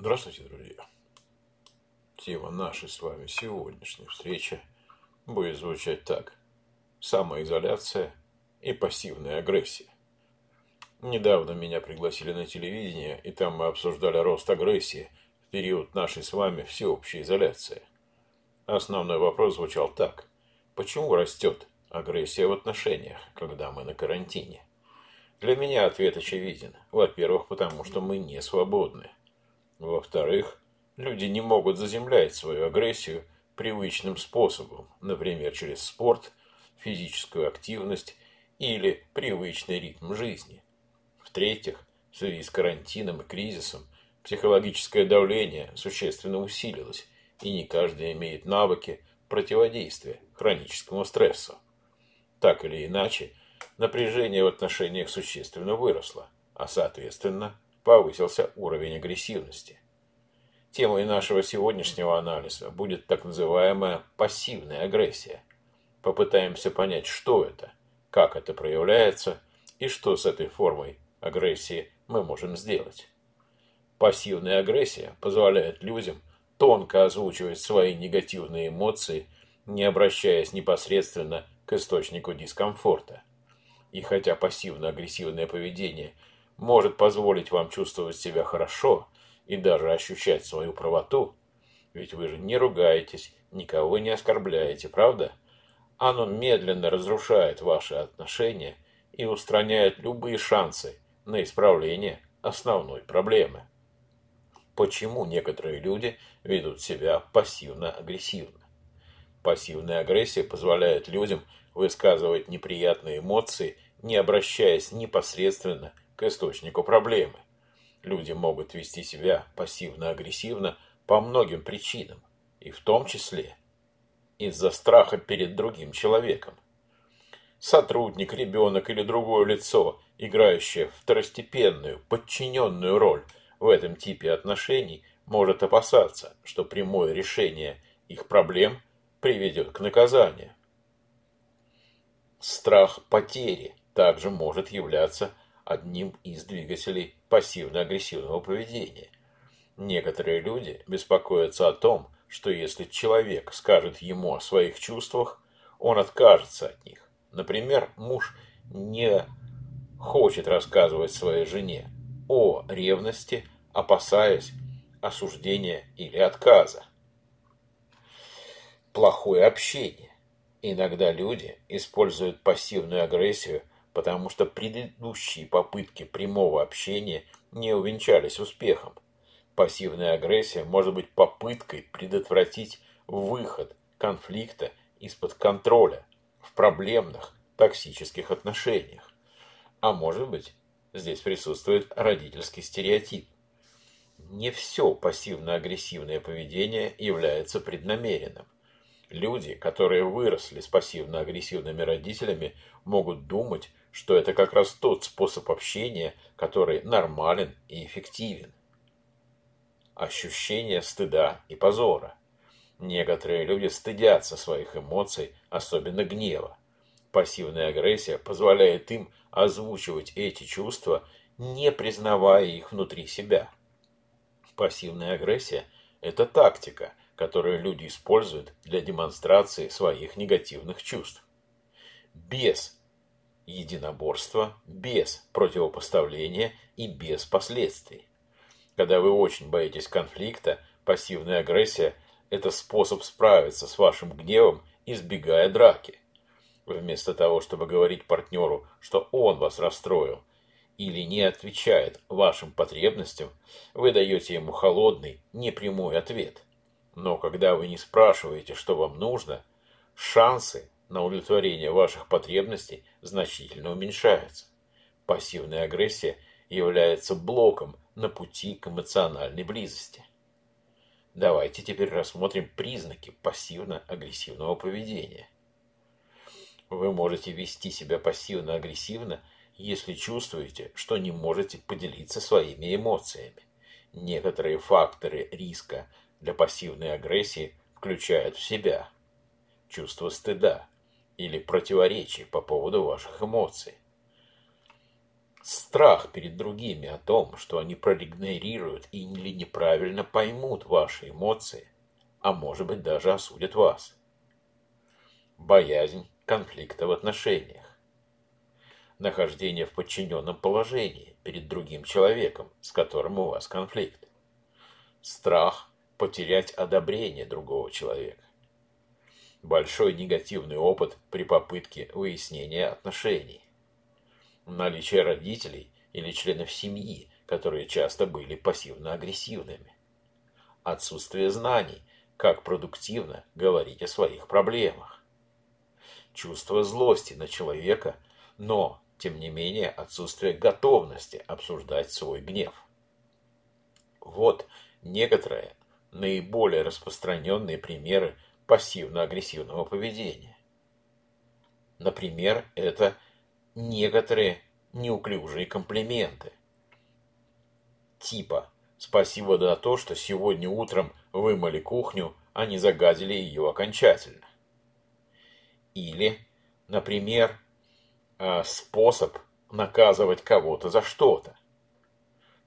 Здравствуйте, друзья. Тема нашей с вами сегодняшней встречи будет звучать так. Самоизоляция и пассивная агрессия. Недавно меня пригласили на телевидение, и там мы обсуждали рост агрессии в период нашей с вами всеобщей изоляции. Основной вопрос звучал так. Почему растет агрессия в отношениях, когда мы на карантине? Для меня ответ очевиден. Во-первых, потому что мы не свободны. Во-вторых, люди не могут заземлять свою агрессию привычным способом, например, через спорт, физическую активность или привычный ритм жизни. В-третьих, в связи с карантином и кризисом, психологическое давление существенно усилилось, и не каждый имеет навыки противодействия хроническому стрессу. Так или иначе, напряжение в отношениях существенно выросло, а соответственно повысился уровень агрессивности. Темой нашего сегодняшнего анализа будет так называемая пассивная агрессия. Попытаемся понять, что это, как это проявляется и что с этой формой агрессии мы можем сделать. Пассивная агрессия позволяет людям тонко озвучивать свои негативные эмоции, не обращаясь непосредственно к источнику дискомфорта. И хотя пассивно-агрессивное поведение может позволить вам чувствовать себя хорошо и даже ощущать свою правоту, ведь вы же не ругаетесь, никого не оскорбляете, правда? Оно медленно разрушает ваши отношения и устраняет любые шансы на исправление основной проблемы. Почему некоторые люди ведут себя пассивно-агрессивно? Пассивная агрессия позволяет людям высказывать неприятные эмоции, не обращаясь непосредственно к источнику проблемы. Люди могут вести себя пассивно-агрессивно по многим причинам, и в том числе из-за страха перед другим человеком. Сотрудник, ребенок или другое лицо, играющее второстепенную, подчиненную роль в этом типе отношений, может опасаться, что прямое решение их проблем приведет к наказанию. Страх потери также может являться одним из двигателей пассивно-агрессивного поведения. Некоторые люди беспокоятся о том, что если человек скажет ему о своих чувствах, он откажется от них. Например, муж не хочет рассказывать своей жене о ревности, опасаясь осуждения или отказа. Плохое общение. Иногда люди используют пассивную агрессию, потому что предыдущие попытки прямого общения не увенчались успехом. Пассивная агрессия может быть попыткой предотвратить выход конфликта из-под контроля в проблемных токсических отношениях. А может быть, здесь присутствует родительский стереотип. Не все пассивно-агрессивное поведение является преднамеренным. Люди, которые выросли с пассивно-агрессивными родителями, могут думать, что это как раз тот способ общения, который нормален и эффективен. Ощущение стыда и позора. Некоторые люди стыдятся своих эмоций, особенно гнева. Пассивная агрессия позволяет им озвучивать эти чувства, не признавая их внутри себя. Пассивная агрессия – это тактика, которую люди используют для демонстрации своих негативных чувств. Без единоборства, без противопоставления и без последствий. Когда вы очень боитесь конфликта, пассивная агрессия – это способ справиться с вашим гневом, избегая драки. Вместо того, чтобы говорить партнеру, что он вас расстроил, или не отвечает вашим потребностям, вы даете ему холодный, непрямой ответ – но когда вы не спрашиваете, что вам нужно, шансы на удовлетворение ваших потребностей значительно уменьшаются. Пассивная агрессия является блоком на пути к эмоциональной близости. Давайте теперь рассмотрим признаки пассивно-агрессивного поведения. Вы можете вести себя пассивно-агрессивно, если чувствуете, что не можете поделиться своими эмоциями. Некоторые факторы риска для пассивной агрессии включают в себя чувство стыда или противоречий по поводу ваших эмоций. Страх перед другими о том, что они проигнорируют или неправильно поймут ваши эмоции, а может быть даже осудят вас. Боязнь конфликта в отношениях. Нахождение в подчиненном положении перед другим человеком, с которым у вас конфликт. Страх потерять одобрение другого человека. Большой негативный опыт при попытке выяснения отношений наличие родителей или членов семьи, которые часто были пассивно-агрессивными. Отсутствие знаний, как продуктивно говорить о своих проблемах. Чувство злости на человека, но, тем не менее, отсутствие готовности обсуждать свой гнев. Вот некоторые наиболее распространенные примеры пассивно-агрессивного поведения. Например, это некоторые неуклюжие комплименты. Типа «Спасибо за то, что сегодня утром вымыли кухню, а не загадили ее окончательно». Или, например, э, способ наказывать кого-то за что-то.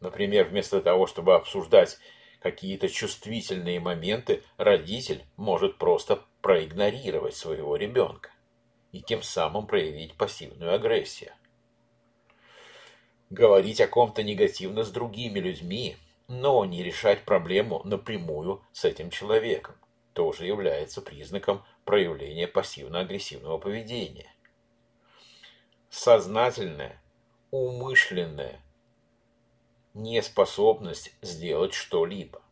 Например, вместо того, чтобы обсуждать какие-то чувствительные моменты, родитель может просто проигнорировать своего ребенка и тем самым проявить пассивную агрессию. Говорить о ком-то негативно с другими людьми, но не решать проблему напрямую с этим человеком, тоже является признаком проявления пассивно-агрессивного поведения. Сознательная, умышленная неспособность сделать что-либо.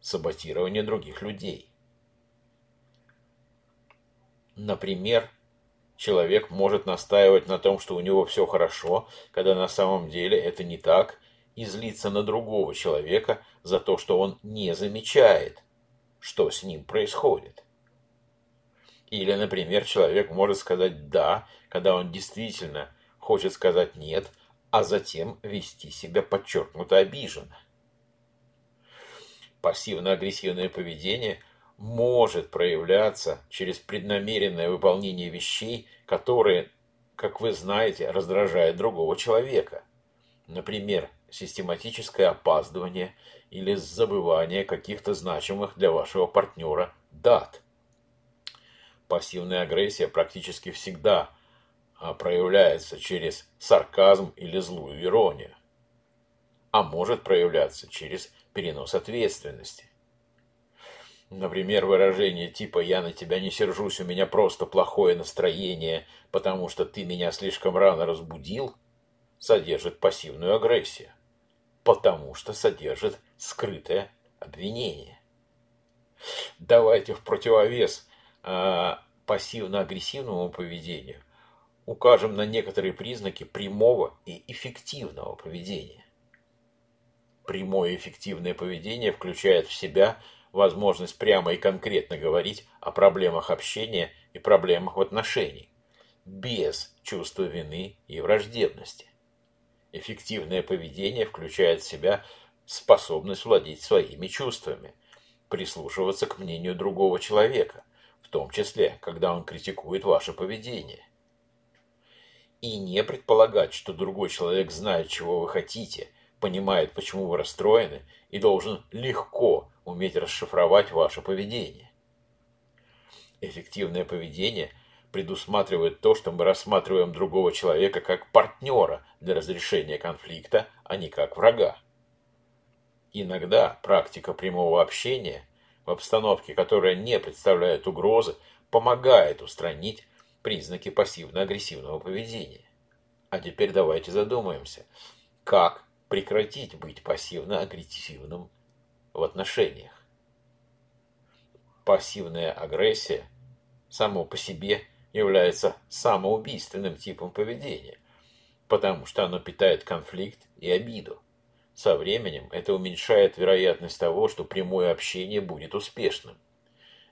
Саботирование других людей. Например, человек может настаивать на том, что у него все хорошо, когда на самом деле это не так, и злиться на другого человека за то, что он не замечает, что с ним происходит. Или, например, человек может сказать «да», когда он действительно хочет сказать «нет», а затем вести себя подчеркнуто обиженно. Пассивно-агрессивное поведение может проявляться через преднамеренное выполнение вещей, которые, как вы знаете, раздражают другого человека. Например, систематическое опаздывание или забывание каких-то значимых для вашего партнера дат. Пассивная агрессия практически всегда проявляется через сарказм или злую иронию, а может проявляться через перенос ответственности. Например, выражение типа «я на тебя не сержусь, у меня просто плохое настроение, потому что ты меня слишком рано разбудил» содержит пассивную агрессию, потому что содержит скрытое обвинение. Давайте в противовес э, пассивно-агрессивному поведению укажем на некоторые признаки прямого и эффективного поведения. Прямое эффективное поведение включает в себя – возможность прямо и конкретно говорить о проблемах общения и проблемах в отношениях, без чувства вины и враждебности. Эффективное поведение включает в себя способность владеть своими чувствами, прислушиваться к мнению другого человека, в том числе, когда он критикует ваше поведение. И не предполагать, что другой человек знает, чего вы хотите, понимает, почему вы расстроены, и должен легко уметь расшифровать ваше поведение. Эффективное поведение предусматривает то, что мы рассматриваем другого человека как партнера для разрешения конфликта, а не как врага. Иногда практика прямого общения в обстановке, которая не представляет угрозы, помогает устранить признаки пассивно-агрессивного поведения. А теперь давайте задумаемся, как прекратить быть пассивно-агрессивным в отношениях. Пассивная агрессия само по себе является самоубийственным типом поведения, потому что оно питает конфликт и обиду. Со временем это уменьшает вероятность того, что прямое общение будет успешным.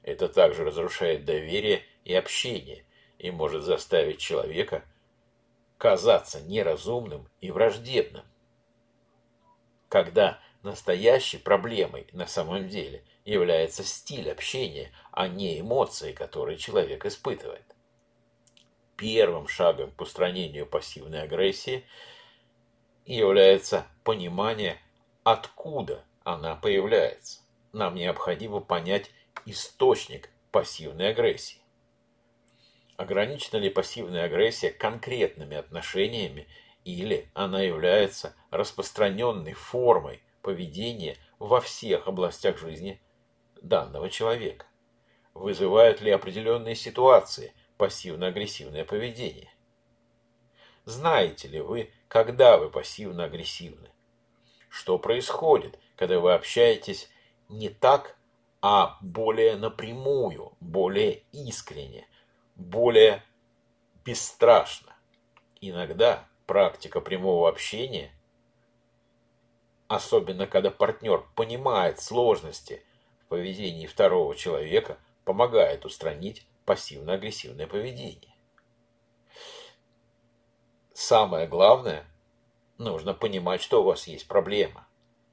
Это также разрушает доверие и общение и может заставить человека казаться неразумным и враждебным. Когда Настоящей проблемой на самом деле является стиль общения, а не эмоции, которые человек испытывает. первым шагом к устранению пассивной агрессии является понимание, откуда она появляется. Нам необходимо понять источник пассивной агрессии. Ограничена ли пассивная агрессия конкретными отношениями или она является распространенной формой поведения во всех областях жизни данного человека? Вызывают ли определенные ситуации пассивно-агрессивное поведение? Знаете ли вы, когда вы пассивно-агрессивны? Что происходит, когда вы общаетесь не так, а более напрямую, более искренне, более бесстрашно? Иногда практика прямого общения, особенно когда партнер понимает сложности в поведении второго человека, помогает устранить пассивно-агрессивное поведение. Самое главное, нужно понимать, что у вас есть проблема.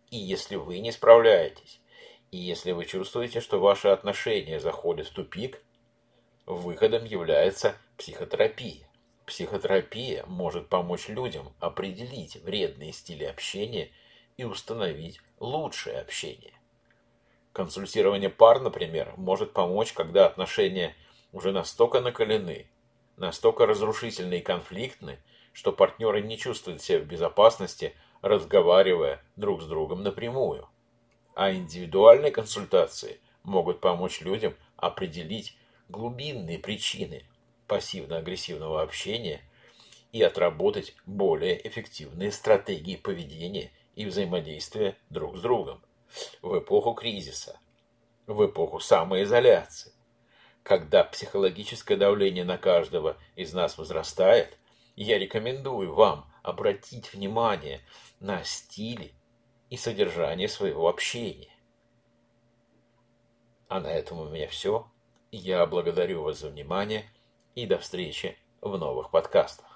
И если вы не справляетесь, и если вы чувствуете, что ваши отношения заходят в тупик, выходом является психотерапия. Психотерапия может помочь людям определить вредные стили общения и установить лучшее общение. Консультирование пар, например, может помочь, когда отношения уже настолько накалены, настолько разрушительны и конфликтны, что партнеры не чувствуют себя в безопасности, разговаривая друг с другом напрямую. А индивидуальные консультации могут помочь людям определить глубинные причины пассивно-агрессивного общения и отработать более эффективные стратегии поведения и взаимодействия друг с другом. В эпоху кризиса, в эпоху самоизоляции, когда психологическое давление на каждого из нас возрастает, я рекомендую вам обратить внимание на стили и содержание своего общения. А на этом у меня все. Я благодарю вас за внимание и до встречи в новых подкастах.